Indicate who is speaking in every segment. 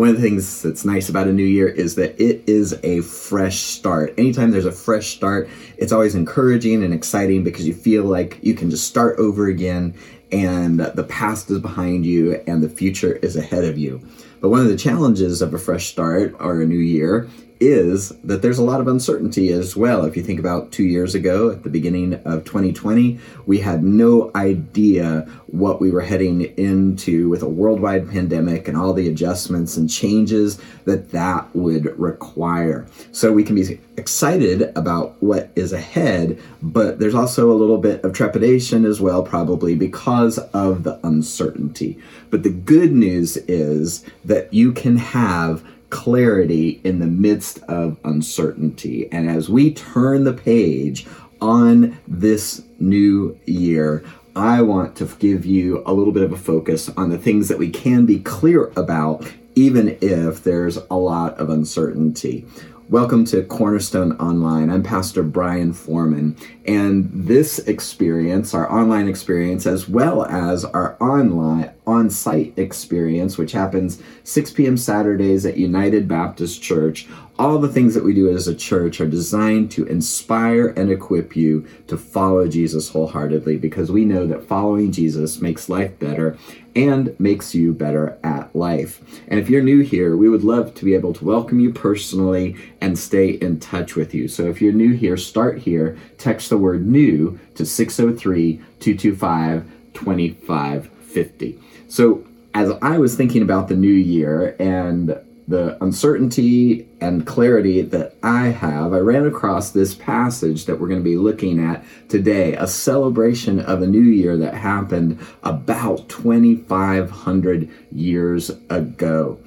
Speaker 1: One of the things that's nice about a new year is that it is a fresh start. Anytime there's a fresh start, it's always encouraging and exciting because you feel like you can just start over again and the past is behind you and the future is ahead of you. But one of the challenges of a fresh start or a new year is that there's a lot of uncertainty as well. If you think about two years ago at the beginning of 2020, we had no idea what we were heading into with a worldwide pandemic and all the adjustments and changes that that would require. So we can be excited about what is ahead, but there's also a little bit of trepidation as well, probably because of the uncertainty. But the good news is that you can have clarity in the midst of uncertainty. And as we turn the page on this new year, I want to give you a little bit of a focus on the things that we can be clear about, even if there's a lot of uncertainty. Welcome to Cornerstone Online. I'm Pastor Brian Foreman, and this experience, our online experience, as well as our online on-site experience, which happens 6 p.m. Saturdays at United Baptist Church, all the things that we do as a church are designed to inspire and equip you to follow Jesus wholeheartedly because we know that following Jesus makes life better and makes you better at life. And if you're new here, we would love to be able to welcome you personally and stay in touch with you. So if you're new here, start here, text the word new to 603 225 2550. So as I was thinking about the new year and the uncertainty and clarity that I have, I ran across this passage that we're going to be looking at today, a celebration of a new year that happened about 2,500 years ago.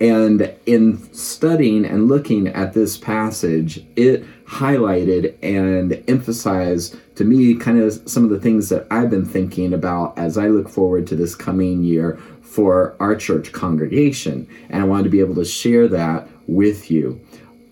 Speaker 1: And in studying and looking at this passage, it highlighted and emphasized to me kind of some of the things that I've been thinking about as I look forward to this coming year for our church congregation. And I wanted to be able to share that with you.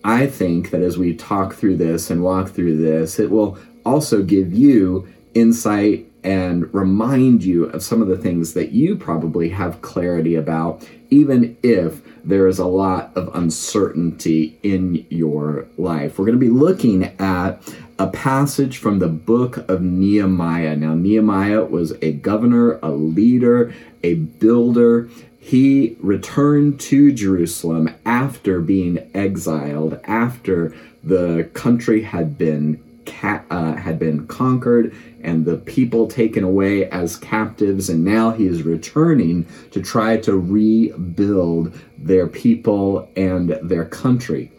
Speaker 1: I think that as we talk through this and walk through this, it will also give you insight and remind you of some of the things that you probably have clarity about, even if there is a lot of uncertainty in your life. We're going to be looking at a passage from the book of Nehemiah. Now, Nehemiah was a governor, a leader, a builder. He returned to Jerusalem after being exiled, after the country had been uh, had been conquered and the people taken away as captives, and now he is returning to try to rebuild their people and their country.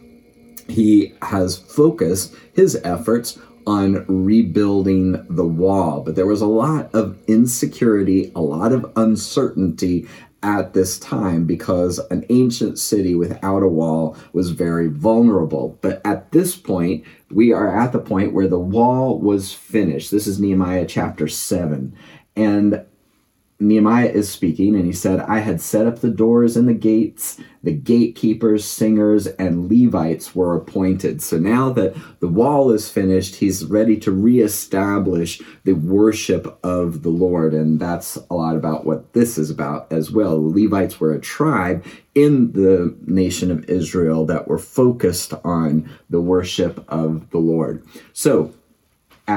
Speaker 1: He has focused his efforts on rebuilding the wall, but there was a lot of insecurity, a lot of uncertainty at this time because an ancient city without a wall was very vulnerable. But at this point, we are at the point where the wall was finished. This is Nehemiah chapter 7. And Nehemiah is speaking, and he said, I had set up the doors and the gates, the gatekeepers, singers, and Levites were appointed. So now that the wall is finished, he's ready to reestablish the worship of the Lord. And that's a lot about what this is about as well. The Levites were a tribe in the nation of Israel that were focused on the worship of the Lord. So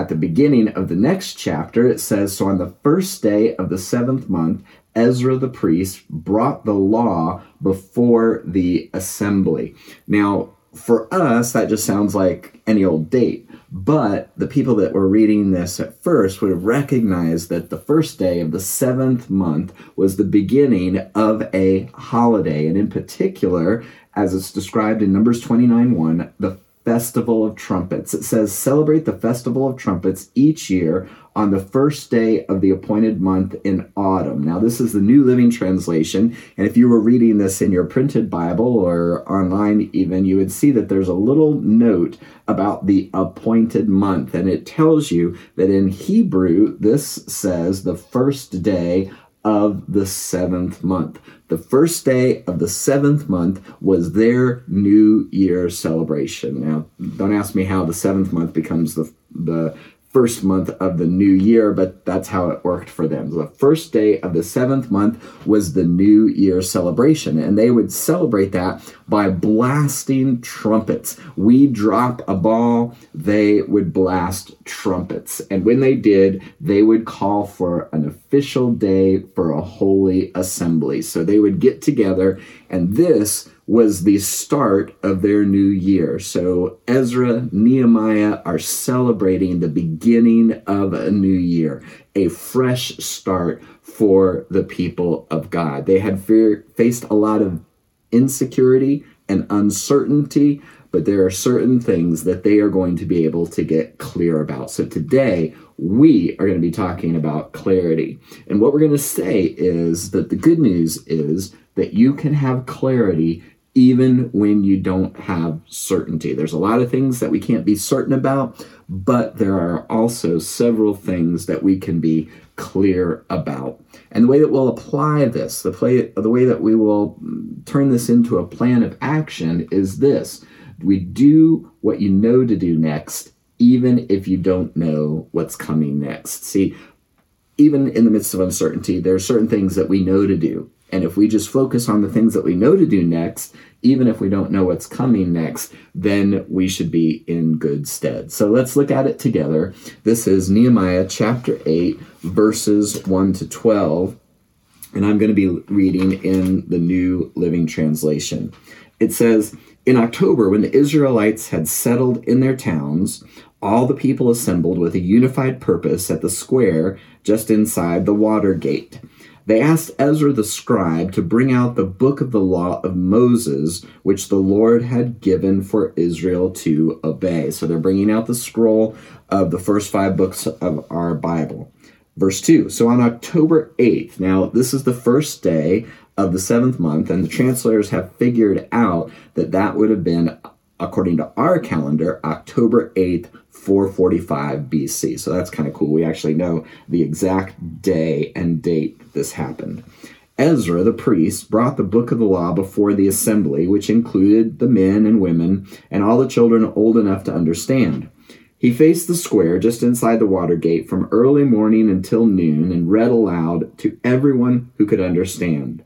Speaker 1: at the beginning of the next chapter, it says So on the first day of the seventh month, Ezra the priest brought the law before the assembly. Now, for us, that just sounds like any old date. But the people that were reading this at first would have recognized that the first day of the seventh month was the beginning of a holiday. And in particular, as it's described in Numbers 29 1, the Festival of Trumpets. It says, Celebrate the Festival of Trumpets each year on the first day of the appointed month in autumn. Now, this is the New Living Translation. And if you were reading this in your printed Bible or online, even, you would see that there's a little note about the appointed month. And it tells you that in Hebrew, this says the first day of the seventh month. The first day of the seventh month was their New Year celebration. Now, don't ask me how the seventh month becomes the, the first month of the new year, but that's how it worked for them. The first day of the seventh month was the New Year celebration, and they would celebrate that by blasting trumpets. We drop a ball, they would blast trumpets. And when they did, they would call for an official day for a holy assembly. So they would get together, and this was the start of their new year. So Ezra, Nehemiah are celebrating the beginning of a new year, a fresh start for the people of God. They had fear, faced a lot of insecurity and uncertainty, but there are certain things that they are going to be able to get clear about. So today, we are going to be talking about clarity. And what we're going to say is that the good news is that you can have clarity even when you don't have certainty. There's a lot of things that we can't be certain about, but there are also several things that we can be clear about. And the way that we'll apply this, the, play, the way that we will turn this into a plan of action is this. We do what you know to do next, even if you don't know what's coming next. See, even in the midst of uncertainty, there are certain things that we know to do. And if we just focus on the things that we know to do next, even if we don't know what's coming next, then we should be in good stead. So let's look at it together. This is Nehemiah chapter 8, verses 1 to 12. And I'm going to be reading in the New Living Translation. It says, In October, when the Israelites had settled in their towns, all the people assembled with a unified purpose at the square just inside the water gate. They asked Ezra the scribe to bring out the book of the law of Moses, which the Lord had given for Israel to obey. So they're bringing out the scroll of the first five books of our Bible. Verse 2 So on October 8th, now this is the first day of the seventh month, and the translators have figured out that that would have been, according to our calendar, October 8th, 445 BC. So that's kind of cool. We actually know the exact day and date this happened. Ezra, the priest, brought the book of the law before the assembly, which included the men and women and all the children old enough to understand. He faced the square just inside the water gate from early morning until noon and read aloud to everyone who could understand.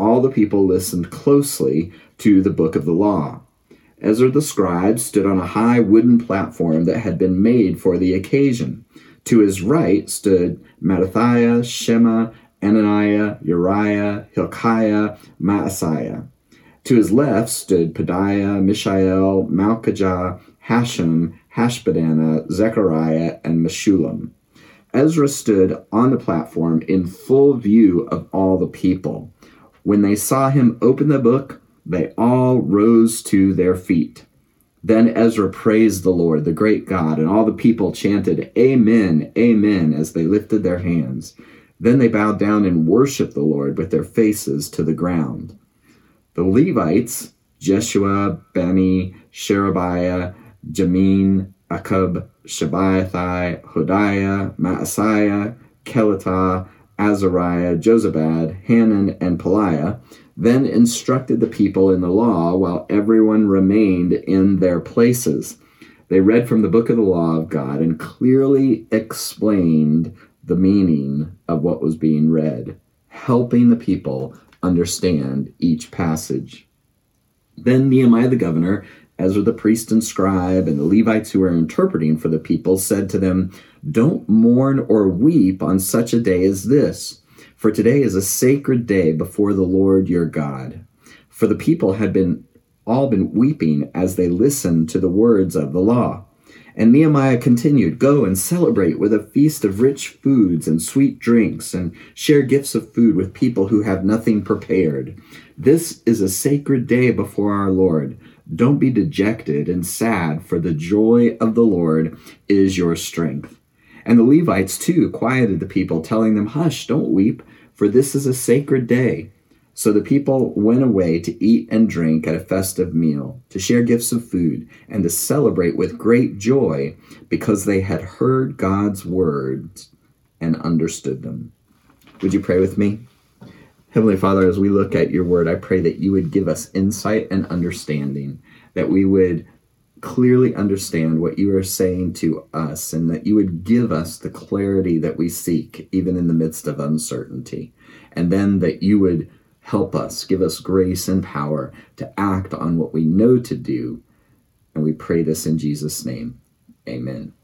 Speaker 1: All the people listened closely to the book of the law. Ezra the scribe stood on a high wooden platform that had been made for the occasion. To his right stood Mattithiah, Shema, Ananiah, Uriah, Hilkiah, Maaseiah. To his left stood Pedaiah, Mishael, Malchijah, Hashum, Hashbaddanah, Zechariah, and Meshullam. Ezra stood on the platform in full view of all the people. When they saw him open the book, they all rose to their feet. Then Ezra praised the Lord, the great God, and all the people chanted, Amen, Amen, as they lifted their hands. Then they bowed down and worshiped the Lord with their faces to the ground. The Levites, Jeshua, Bani, Sherebiah, Jamin, Akkub, Shabbethai, Hodiah, Maaseiah, Kelita, Azariah, Jozabad, Hanan, and Pelaiah, then instructed the people in the law while everyone remained in their places. They read from the book of the law of God and clearly explained the meaning of what was being read, helping the people understand each passage. Then Nehemiah the governor, Ezra the priest and scribe, and the Levites who were interpreting for the people said to them, Don't mourn or weep on such a day as this for today is a sacred day before the Lord your God. For the people had been all been weeping as they listened to the words of the law. And Nehemiah continued, Go and celebrate with a feast of rich foods and sweet drinks, and share gifts of food with people who have nothing prepared. This is a sacred day before our Lord. Don't be dejected and sad, for the joy of the Lord is your strength. And the Levites too quieted the people, telling them, Hush, don't weep, for this is a sacred day. So the people went away to eat and drink at a festive meal, to share gifts of food, and to celebrate with great joy because they had heard God's words and understood them. Would you pray with me? Heavenly Father, as we look at your word, I pray that you would give us insight and understanding, that we would clearly understand what you are saying to us and that you would give us the clarity that we seek, even in the midst of uncertainty. And then that you would help us, give us grace and power to act on what we know to do. And we pray this in Jesus' name. Amen.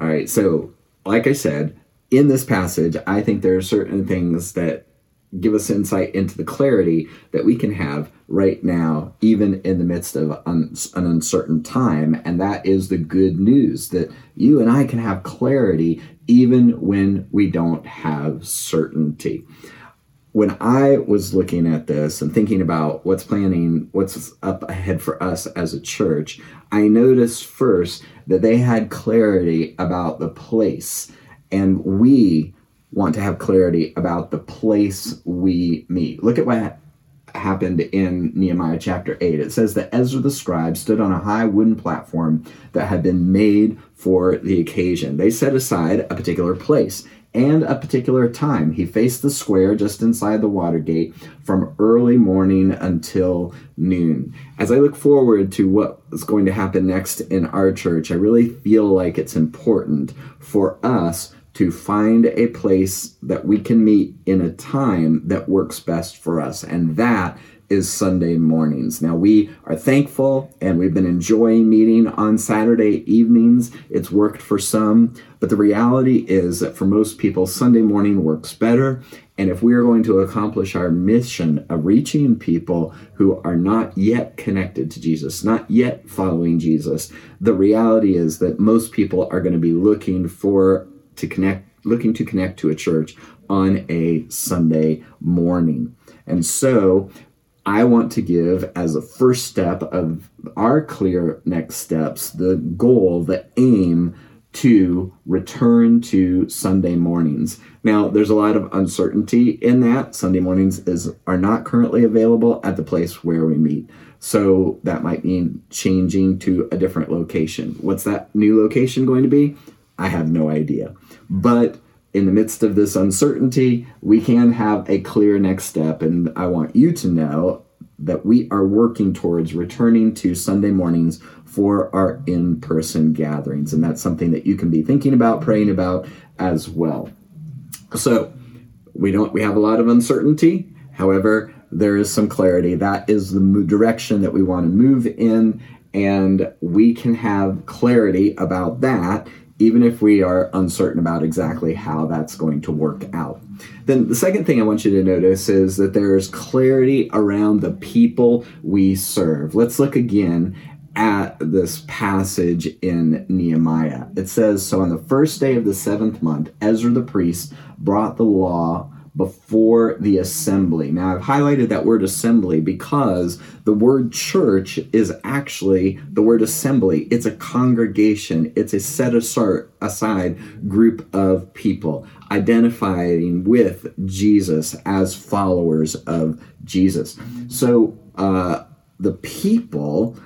Speaker 1: All right, so like I said, in this passage, I think there are certain things that give us insight into the clarity that we can have right now, even in the midst of an uncertain time. And that is the good news that you and I can have clarity even when we don't have certainty. When I was looking at this and thinking about what's planning, what's up ahead for us as a church, I noticed first that they had clarity about the place. And we want to have clarity about the place we meet. Look at what happened in Nehemiah chapter 8. It says that Ezra the scribe stood on a high wooden platform that had been made for the occasion. They set aside a particular place and a particular time. He faced the square just inside the water gate from early morning until noon. As I look forward to what is going to happen next in our church, I really feel like it's important for us to find a place that we can meet in a time that works best for us. And that is Sunday mornings. Now, we are thankful and we've been enjoying meeting on Saturday evenings. It's worked for some, but the reality is that for most people, Sunday morning works better. And if we are going to accomplish our mission of reaching people who are not yet connected to Jesus, not yet following Jesus, the reality is that most people are going to be looking for to connect, looking to connect to a church on a Sunday morning. And so I want to give as a first step of our clear next steps the goal, the aim to return to Sunday mornings. Now, there's a lot of uncertainty in that. Sunday mornings is are not currently available at the place where we meet. So that might mean changing to a different location. What's that new location going to be? I have no idea. But in the midst of this uncertainty, we can have a clear next step. And I want you to know that we are working towards returning to Sunday mornings for our in person gatherings. And that's something that you can be thinking about, praying about as well. So we don't, we have a lot of uncertainty. However, there is some clarity. That is the direction that we want to move in. And we can have clarity about that even if we are uncertain about exactly how that's going to work out. Then the second thing I want you to notice is that there's clarity around the people we serve. Let's look again at this passage in Nehemiah. It says, So on the first day of the seventh month, Ezra the priest brought the law before the assembly. Now, I've highlighted that word assembly because the word church is actually the word assembly. It's a congregation, it's a set aside group of people identifying with Jesus as followers of Jesus. So, uh, the people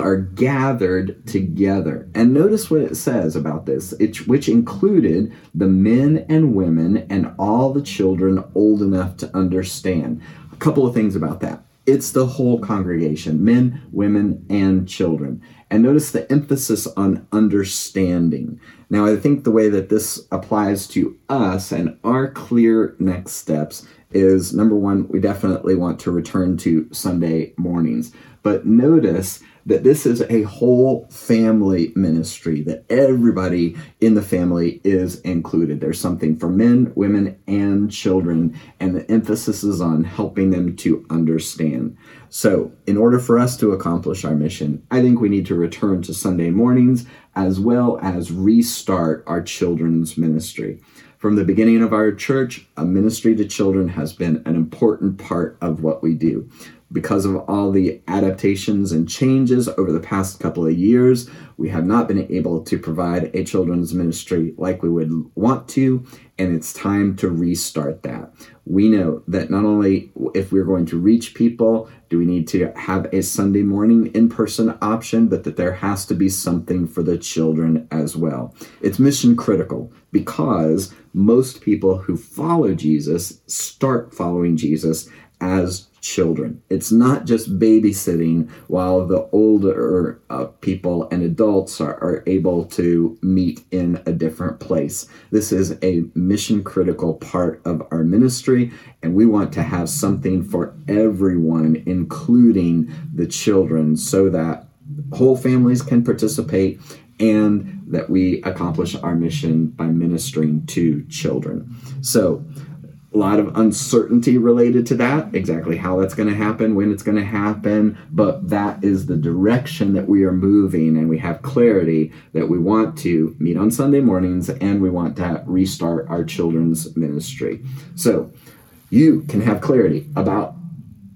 Speaker 1: are gathered together. And notice what it says about this, it, which included the men and women and all the children old enough to understand. A couple of things about that. It's the whole congregation men, women, and children. And notice the emphasis on understanding. Now, I think the way that this applies to us and our clear next steps is number one, we definitely want to return to Sunday mornings. But notice that this is a whole family ministry, that everybody in the family is included. There's something for men, women, and children, and the emphasis is on helping them to understand. So, in order for us to accomplish our mission, I think we need to return to Sunday mornings as well as restart our children's ministry. From the beginning of our church, a ministry to children has been an important part of what we do because of all the adaptations and changes over the past couple of years, we have not been able to provide a children's ministry like we would want to, and it's time to restart that. We know that not only if we're going to reach people, do we need to have a Sunday morning in person option, but that there has to be something for the children as well. It's mission critical because most people who follow Jesus start following Jesus as children. It's not just babysitting while the older uh, people and adults are, are able to meet in a different place. This is a mission critical part of our ministry, and we want to have something for everyone, including the children, so that whole families can participate and that we accomplish our mission by ministering to children. So, a lot of uncertainty related to that, exactly how that's going to happen, when it's going to happen, but that is the direction that we are moving, and we have clarity that we want to meet on Sunday mornings and we want to restart our children's ministry. So you can have clarity about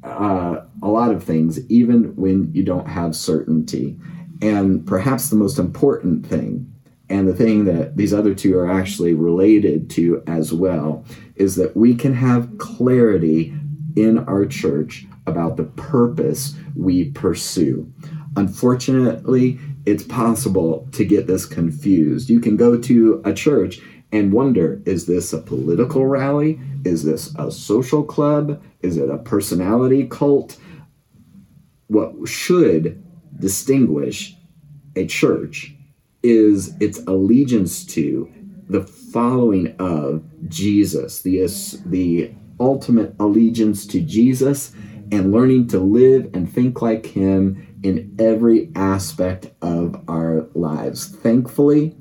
Speaker 1: uh, a lot of things, even when you don't have certainty. And perhaps the most important thing and the thing that these other two are actually related to as well is that we can have clarity in our church about the purpose we pursue. Unfortunately, it's possible to get this confused. You can go to a church and wonder is this a political rally? Is this a social club? Is it a personality cult? What should distinguish a church is its allegiance to the following of Jesus, the, the ultimate allegiance to Jesus, and learning to live and think like Him in every aspect of our lives. Thankfully,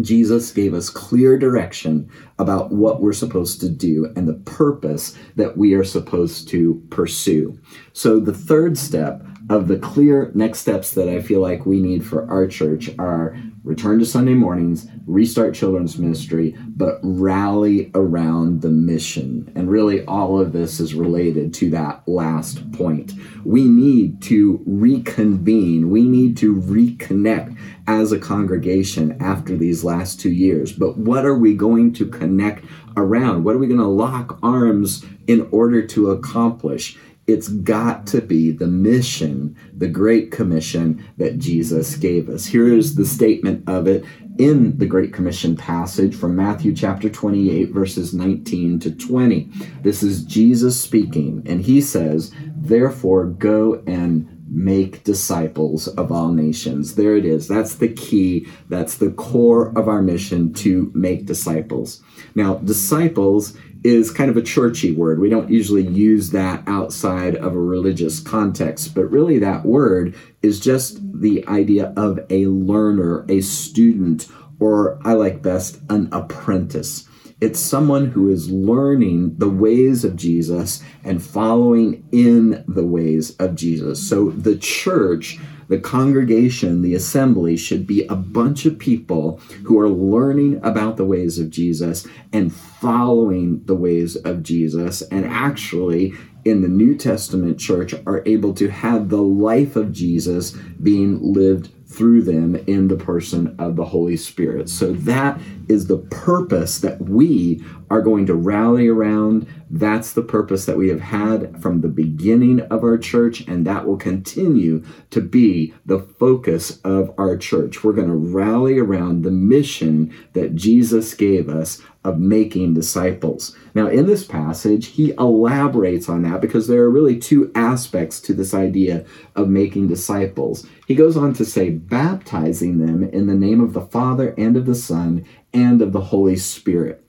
Speaker 1: Jesus gave us clear direction about what we're supposed to do and the purpose that we are supposed to pursue. So, the third step of the clear next steps that I feel like we need for our church are return to Sunday mornings, restart children's ministry, but rally around the mission. And really, all of this is related to that last point. We need to reconvene, we need to reconnect as a congregation after these last two years. But what are we going to connect around? What are we going to lock arms in order to accomplish? It's got to be the mission, the Great Commission that Jesus gave us. Here is the statement of it in the Great Commission passage from Matthew chapter 28, verses 19 to 20. This is Jesus speaking, and he says, Therefore, go and make disciples of all nations. There it is. That's the key. That's the core of our mission to make disciples. Now, disciples is kind of a churchy word. We don't usually use that outside of a religious context, but really that word is just the idea of a learner, a student, or I like best, an apprentice. It's someone who is learning the ways of Jesus and following in the ways of Jesus. So the church the congregation, the assembly should be a bunch of people who are learning about the ways of Jesus and following the ways of Jesus and actually in the New Testament church are able to have the life of Jesus being lived through them in the person of the Holy Spirit. So that is the purpose that we are going to rally around. That's the purpose that we have had from the beginning of our church, and that will continue to be the focus of our church. We're going to rally around the mission that Jesus gave us of making disciples. Now, in this passage, he elaborates on that because there are really two aspects to this idea of making disciples. He goes on to say, baptizing them in the name of the Father and of the Son and of the Holy Spirit.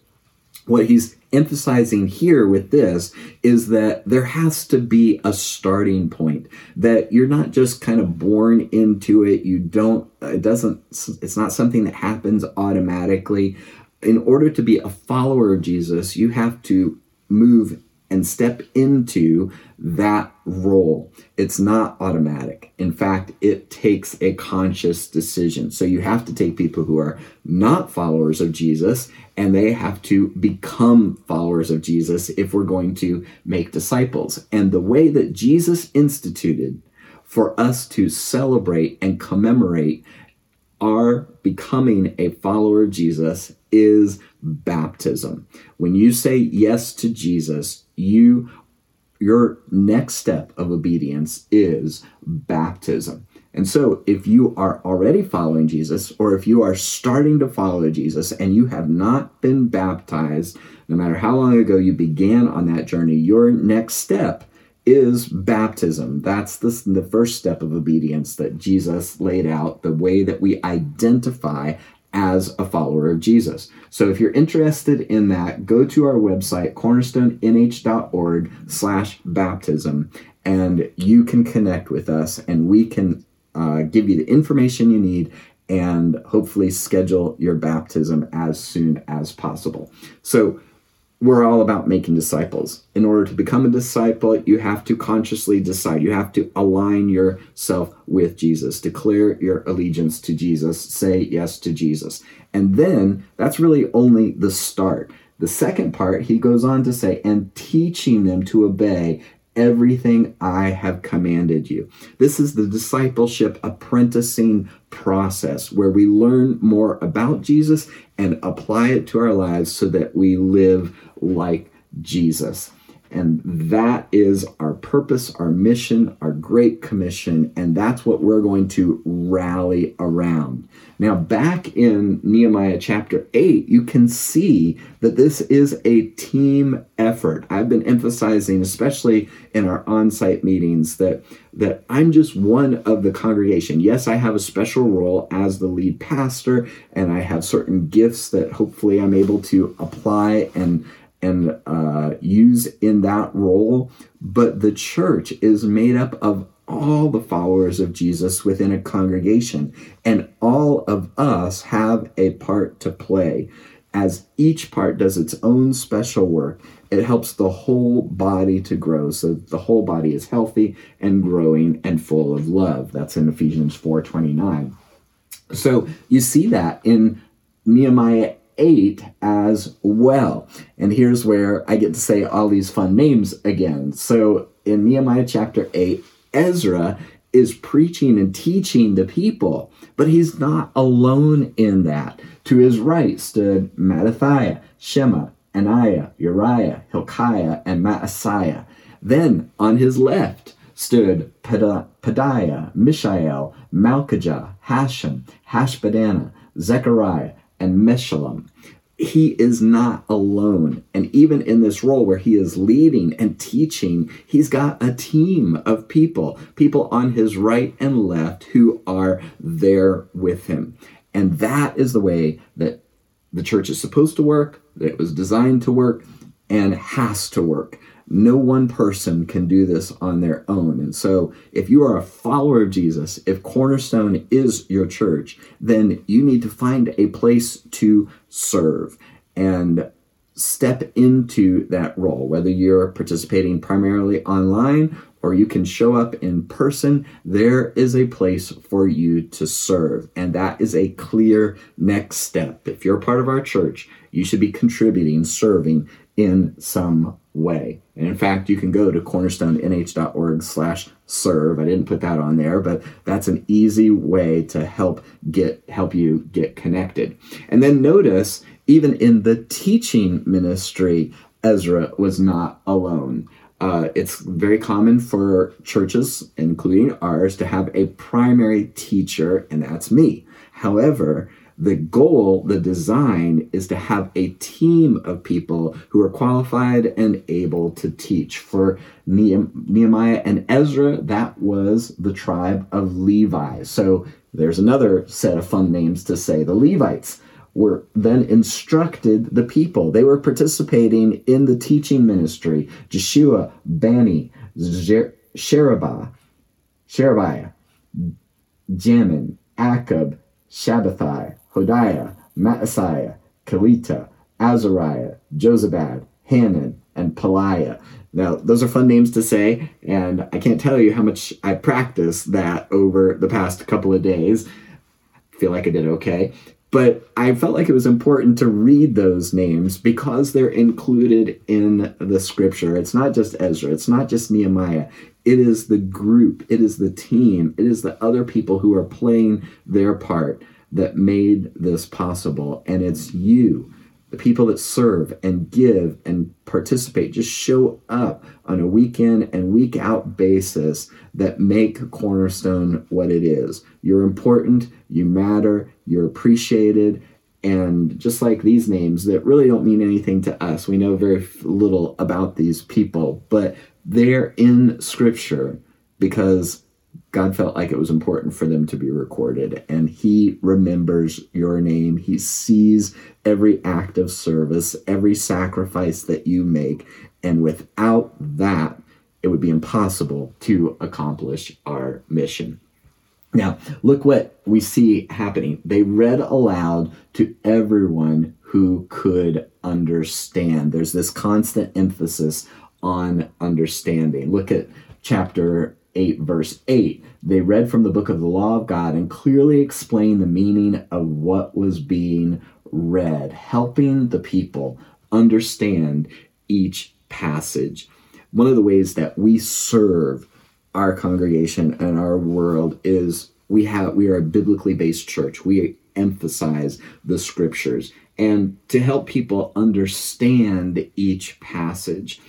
Speaker 1: What he's emphasizing here with this is that there has to be a starting point that you're not just kind of born into it you don't it doesn't it's not something that happens automatically in order to be a follower of Jesus, you have to move and step into that role. It's not automatic. In fact, it takes a conscious decision. So you have to take people who are not followers of Jesus and they have to become followers of Jesus if we're going to make disciples. And the way that Jesus instituted for us to celebrate and commemorate our becoming a follower of Jesus is baptism. When you say yes to Jesus, you your next step of obedience is baptism. And so, if you are already following Jesus, or if you are starting to follow Jesus and you have not been baptized, no matter how long ago you began on that journey, your next step is baptism. That's the, the first step of obedience that Jesus laid out, the way that we identify as a follower of Jesus. So if you're interested in that, go to our website, cornerstoneh.org slash baptism, and you can connect with us and we can uh, give you the information you need and hopefully schedule your baptism as soon as possible. So we're all about making disciples. In order to become a disciple, you have to consciously decide. You have to align yourself with Jesus, declare your allegiance to Jesus, say yes to Jesus. And then that's really only the start. The second part, he goes on to say, and teaching them to obey everything I have commanded you. This is the discipleship apprenticing process where we learn more about Jesus and apply it to our lives so that we live like Jesus. And that is our purpose, our mission, our great commission, and that's what we're going to rally around. Now, back in Nehemiah chapter 8, you can see that this is a team effort. I've been emphasizing, especially in our on site meetings, that, that I'm just one of the congregation. Yes, I have a special role as the lead pastor, and I have certain gifts that hopefully I'm able to apply and and uh, use in that role. But the church is made up of all the followers of Jesus within a congregation, and all of us have a part to play. As each part does its own special work, it helps the whole body to grow so the whole body is healthy and growing and full of love. That's in Ephesians 4:29. So you see that in Nehemiah 8 as well. And here's where I get to say all these fun names again. So in Nehemiah chapter 8, Ezra is preaching and teaching the people, but he's not alone in that. To his right stood Mattithiah, Shema, Ananiah, Uriah, Hilkiah, and Maaseiah. Then on his left stood Pedaiah, Mishael, Malchijah, Hashem, Hashbaddanah, Zechariah, and Meshullam. He is not alone. And even in this role where he is leading and teaching, he's got a team of people, people on his right and left who are there with him. And that is the way that the church is supposed to work, that it was designed to work, and has to work. No one person can do this on their own. And so, if you are a follower of Jesus, if Cornerstone is your church, then you need to find a place to serve and step into that role, whether you're participating primarily online or you can show up in person, there is a place for you to serve. And that is a clear next step. If you're part of our church, you should be contributing, serving in some way. And in fact, you can go to cornerstoneh.org slash serve. I didn't put that on there, but that's an easy way to help get help you get connected. And then notice, even in the teaching ministry, Ezra was not alone. Uh, it's very common for churches, including ours, to have a primary teacher, and that's me. However, the goal, the design is to have a team of people who are qualified and able to teach. For Nehemiah and Ezra, that was the tribe of Levi. So there's another set of fun names to say. The Levites were then instructed the people. They were participating in the teaching ministry. Jeshua, Bani, Sherebiah, Sherebiah, Jamin, Akkub, Shabbethai, Hodiah, Maaseiah, Kelita, Azariah, Jozabad, Hanan, and Pelaiah. Now, those are fun names to say, and I can't tell you how much I practiced that over the past couple of days. I feel like I did okay. But I felt like it was important to read those names because they're included in the scripture. It's not just Ezra, it's not just Nehemiah. It is the group, it is the team, it is the other people who are playing their part that made this possible. And it's you, the people that serve and give and participate, just show up on a week in and week out basis that make Cornerstone what it is. You're important, you matter, you're appreciated. And just like these names that really don't mean anything to us, we know very little about these people, but They're in Scripture because God felt like it was important for them to be recorded. And He remembers your name. He sees every act of service, every sacrifice that you make. And without that, it would be impossible to accomplish our mission. Now, look what we see happening. They read aloud to everyone who could understand. There's this constant emphasis on understanding. Look at chapter 8, verse 8. They read from the book of the law of God and clearly explained the meaning of what was being read, helping the people understand each passage. One of the ways that we serve our congregation and our world is we have we are a biblically based church. We emphasize the scriptures and to help people understand each passage.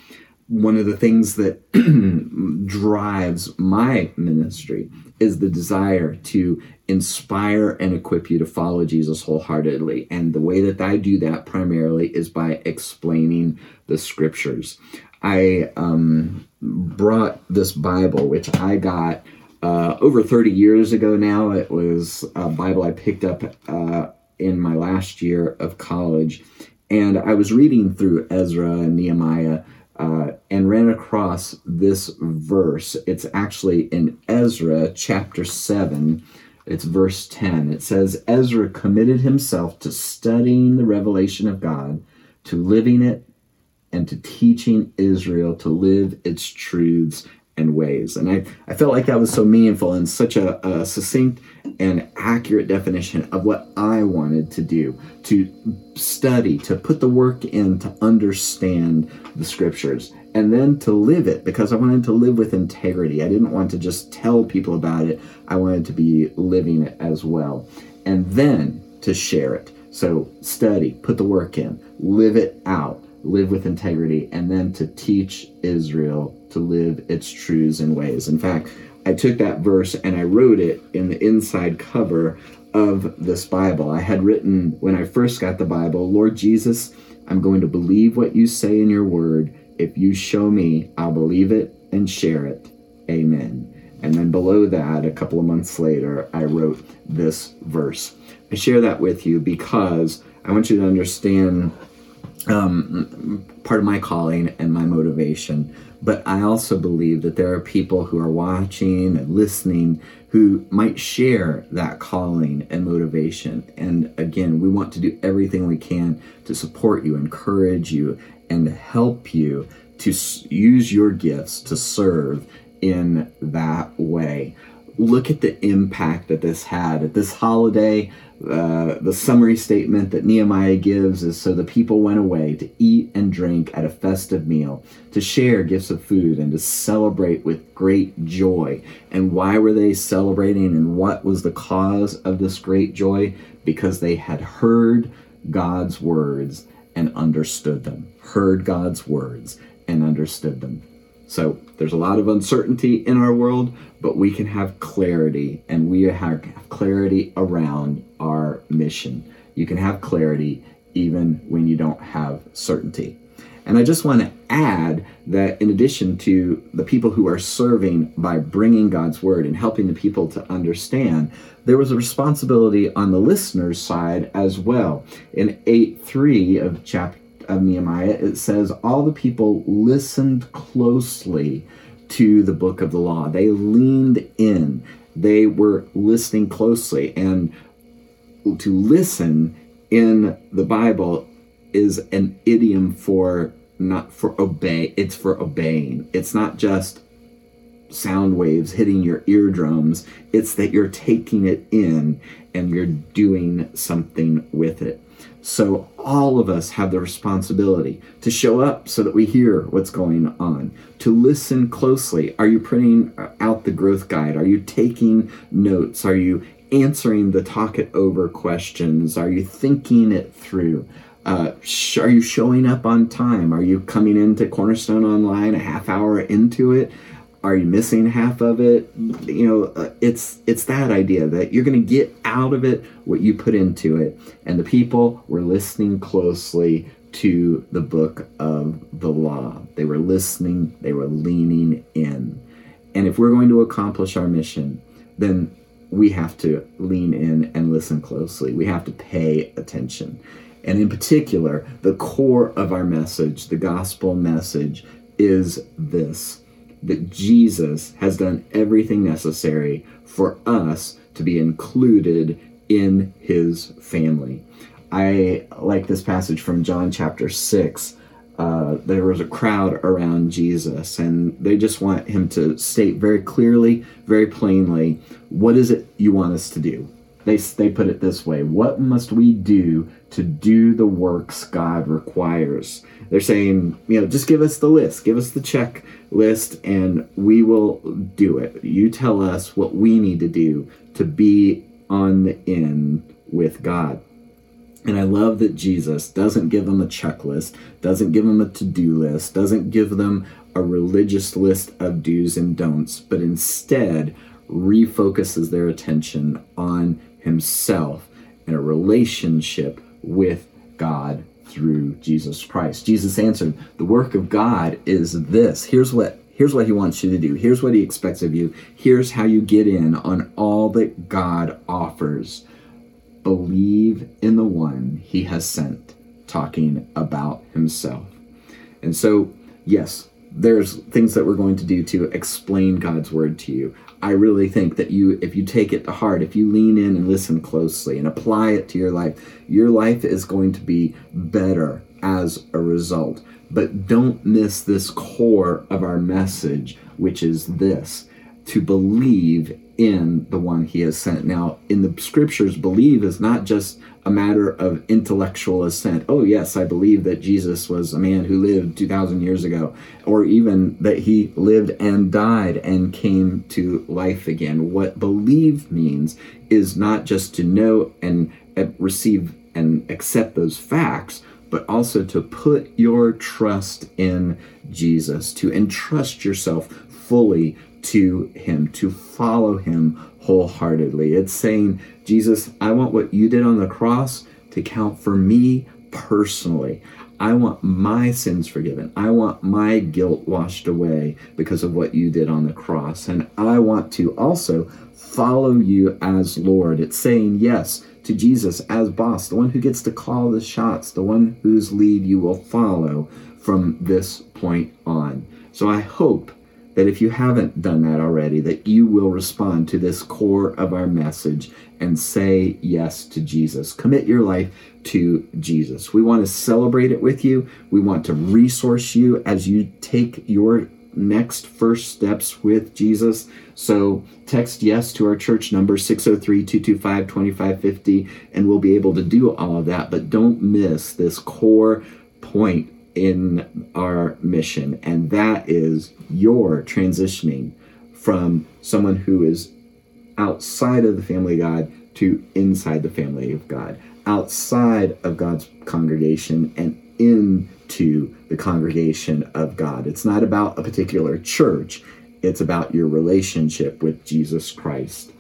Speaker 1: One of the things that drives my ministry is the desire to inspire and equip you to follow Jesus wholeheartedly. And the way that I do that primarily is by explaining the scriptures. I um, brought this Bible, which I got uh, over 30 years ago now. It was a Bible I picked up uh, in my last year of college. And I was reading through Ezra and Nehemiah uh, and ran across this verse. It's actually in Ezra chapter 7. It's verse 10. It says, Ezra committed himself to studying the revelation of God, to living it, and to teaching Israel to live its truths and ways. And I, I felt like that was so meaningful and such a, a, succinct and accurate definition of what I wanted to do to study, to put the work in, to understand the scriptures, and then to live it because I wanted to live with integrity. I didn't want to just tell people about it, I wanted to be living it as well. And then to share it. So study, put the work in, live it out live with integrity, and then to teach Israel to live its truths and ways. In fact, I took that verse and I wrote it in the inside cover of this Bible. I had written when I first got the Bible, Lord Jesus, I'm going to believe what you say in your word. If you show me, I'll believe it and share it. Amen. And then below that, a couple of months later, I wrote this verse. I share that with you because I want you to understand um, part of my calling and my motivation. But I also believe that there are people who are watching and listening who might share that calling and motivation. And again, we want to do everything we can to support you, encourage you, and help you to use your gifts to serve in that way. Look at the impact that this had at this holiday. Uh, the summary statement that Nehemiah gives is so the people went away to eat and drink at a festive meal, to share gifts of food, and to celebrate with great joy. And why were they celebrating, and what was the cause of this great joy? Because they had heard God's words and understood them. Heard God's words and understood them. So there's a lot of uncertainty in our world, but we can have clarity and we have clarity around our mission. You can have clarity even when you don't have certainty. And I just want to add that in addition to the people who are serving by bringing God's word and helping the people to understand, there was a responsibility on the listener's side as well. In 8 3 of chapter of Nehemiah, it says, All the people listened closely to the book of the law. They leaned in, they were listening closely. And to listen in the Bible is an idiom for not for obey, it's for obeying. It's not just sound waves hitting your eardrums, it's that you're taking it in and you're doing something with it. So, all of us have the responsibility to show up so that we hear what's going on, to listen closely. Are you printing out the growth guide? Are you taking notes? Are you answering the talk it over questions? Are you thinking it through? Uh, are you showing up on time? Are you coming into Cornerstone Online a half hour into it? Are you missing half of it you know uh, it's it's that idea that you're going to get out of it what you put into it and the people were listening closely to the book of the law. They were listening, they were leaning in. And if we're going to accomplish our mission, then we have to lean in and listen closely. We have to pay attention. And in particular, the core of our message, the gospel message, is this that Jesus has done everything necessary for us to be included in his family. I like this passage from John chapter 6. Uh, there was a crowd around Jesus, and they just want him to state very clearly, very plainly, what is it you want us to do? They, they put it this way What must we do to do the works God requires? They're saying, you know, just give us the list, give us the checklist, and we will do it. You tell us what we need to do to be on the in with God. And I love that Jesus doesn't give them a checklist, doesn't give them a to do list, doesn't give them a religious list of do's and don'ts, but instead refocuses their attention on himself in a relationship with God through Jesus Christ. Jesus answered, "The work of God is this. Here's what here's what he wants you to do. Here's what he expects of you. Here's how you get in on all that God offers." believe in the one he has sent, talking about himself. And so, yes, there's things that we're going to do to explain God's word to you. I really think that you, if you take it to heart, if you lean in and listen closely and apply it to your life, your life is going to be better as a result. But don't miss this core of our message, which is this to believe in the one he has sent. Now, in the scriptures, believe is not just a matter of intellectual assent. Oh, yes, I believe that Jesus was a man who lived 2,000 years ago, or even that he lived and died and came to life again. What believe means is not just to know and uh, receive and accept those facts, but also to put your trust in Jesus, to entrust yourself fully to him, to follow him wholeheartedly. It's saying, Jesus, I want what you did on the cross to count for me personally. I want my sins forgiven. I want my guilt washed away because of what you did on the cross. And I want to also follow you as Lord. It's saying yes to Jesus as boss, the one who gets to call the shots, the one whose lead you will follow from this point on. So I hope that if you haven't done that already, that you will respond to this core of our message and say yes to Jesus. Commit your life to Jesus. We want to celebrate it with you. We want to resource you as you take your next first steps with Jesus. So text yes to our church number 603-225-2550 and we'll be able to do all of that, but don't miss this core point in our mission, and that is your transitioning from someone who is outside of the family of God to inside the family of God, outside of God's congregation and into the congregation of God. It's not about a particular church, it's about your relationship with Jesus Christ.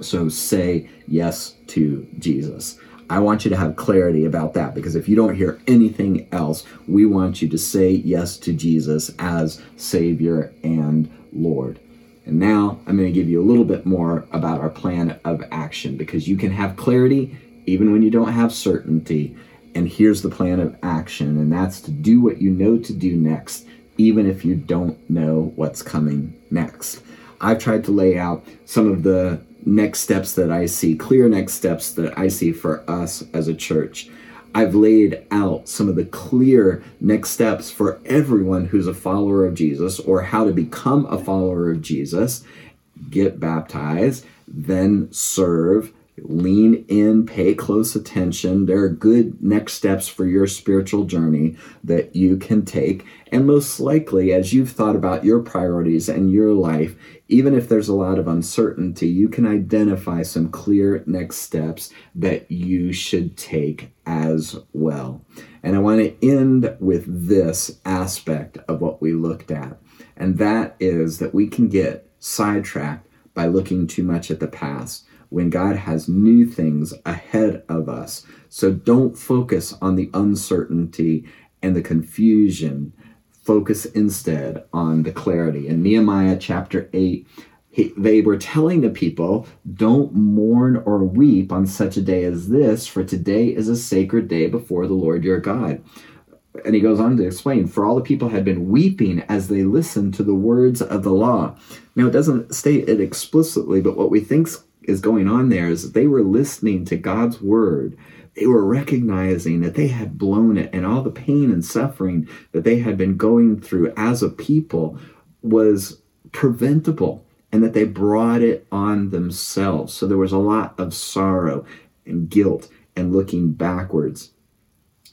Speaker 1: So say yes to Jesus. I want you to have clarity about that because if you don't hear anything else, we want you to say yes to Jesus as Savior and Lord. And now I'm going to give you a little bit more about our plan of action because you can have clarity even when you don't have certainty. And here's the plan of action, and that's to do what you know to do next, even if you don't know what's coming next. I've tried to lay out some of the next steps that I see, clear next steps that I see for us as a church. I've laid out some of the clear next steps for everyone who's a follower of Jesus or how to become a follower of Jesus. Get baptized, then serve, lean in, pay close attention. There are good next steps for your spiritual journey that you can take. And most likely, as you've thought about your priorities and your life, even if there's a lot of uncertainty, you can identify some clear next steps that you should take as well. And I want to end with this aspect of what we looked at, and that is that we can get sidetracked by looking too much at the past when God has new things ahead of us. So don't focus on the uncertainty and the confusion. Focus instead on the clarity. In Nehemiah chapter 8, he, they were telling the people, Don't mourn or weep on such a day as this, for today is a sacred day before the Lord your God. And he goes on to explain, For all the people had been weeping as they listened to the words of the law. Now, it doesn't state it explicitly, but what we think is going on there is that they were listening to God's word. They were recognizing that they had blown it, and all the pain and suffering that they had been going through as a people was preventable and that they brought it on themselves. So there was a lot of sorrow and guilt and looking backwards.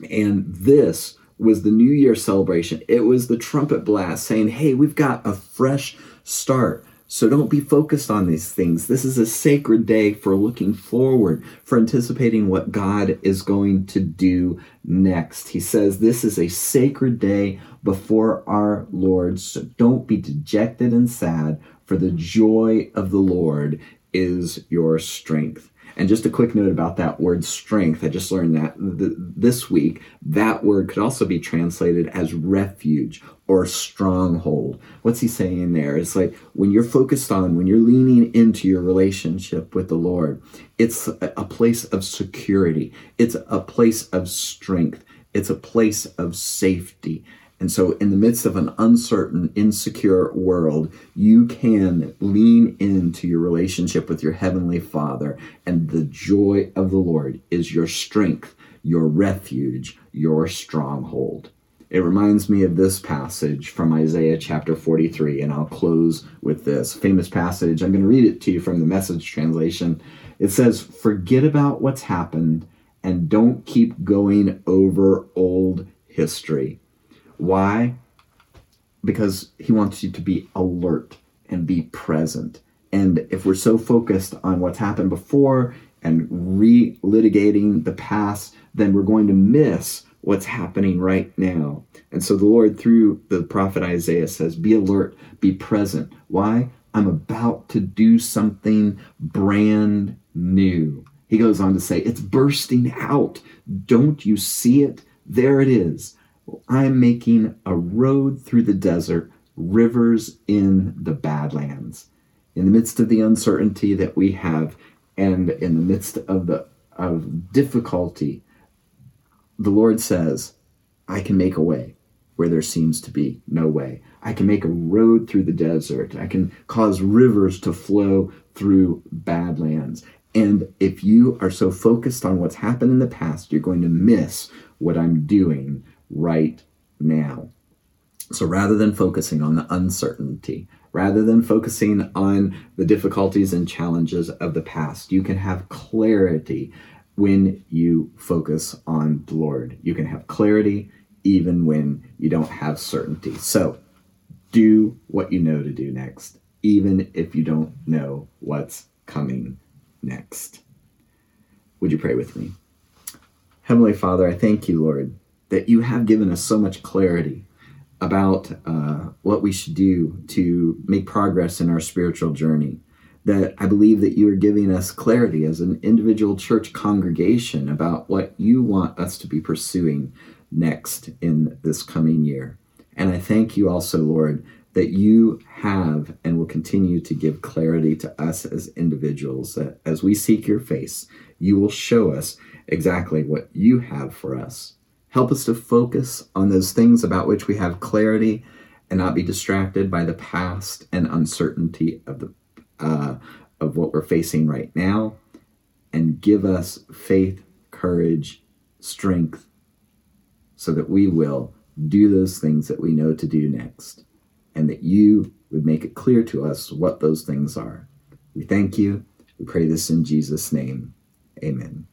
Speaker 1: And this was the New Year celebration. It was the trumpet blast saying, hey, we've got a fresh start. So don't be focused on these things. This is a sacred day for looking forward, for anticipating what God is going to do next. He says this is a sacred day before our Lord. So don't be dejected and sad, for the joy of the Lord is your strength. And just a quick note about that word strength. I just learned that th- this week. That word could also be translated as refuge or stronghold. What's he saying there? It's like when you're focused on, when you're leaning into your relationship with the Lord, it's a place of security, it's a place of strength, it's a place of safety. And so, in the midst of an uncertain, insecure world, you can lean into your relationship with your Heavenly Father, and the joy of the Lord is your strength, your refuge, your stronghold. It reminds me of this passage from Isaiah chapter 43, and I'll close with this famous passage. I'm going to read it to you from the message translation. It says, Forget about what's happened and don't keep going over old history. Why? Because he wants you to be alert and be present. And if we're so focused on what's happened before and relitigating the past, then we're going to miss what's happening right now. And so the Lord, through the prophet Isaiah, says, Be alert, be present. Why? I'm about to do something brand new. He goes on to say, It's bursting out. Don't you see it? There it is. I'm making a road through the desert, rivers in the badlands. In the midst of the uncertainty that we have, and in the midst of the of difficulty, the Lord says, I can make a way where there seems to be no way. I can make a road through the desert. I can cause rivers to flow through badlands. And if you are so focused on what's happened in the past, you're going to miss what I'm doing right now. So rather than focusing on the uncertainty, rather than focusing on the difficulties and challenges of the past, you can have clarity when you focus on the Lord. You can have clarity even when you don't have certainty. So do what you know to do next, even if you don't know what's coming next. Would you pray with me? Heavenly Father, I thank you, Lord, that you have given us so much clarity about uh, what we should do to make progress in our spiritual journey. That I believe that you are giving us clarity as an individual church congregation about what you want us to be pursuing next in this coming year. And I thank you also, Lord, that you have and will continue to give clarity to us as individuals, that as we seek your face, you will show us exactly what you have for us. Help us to focus on those things about which we have clarity and not be distracted by the past and uncertainty of the uh, of what we're facing right now and give us faith, courage, strength so that we will do those things that we know to do next and that you would make it clear to us what those things are. We thank you. We pray this in Jesus' name. Amen.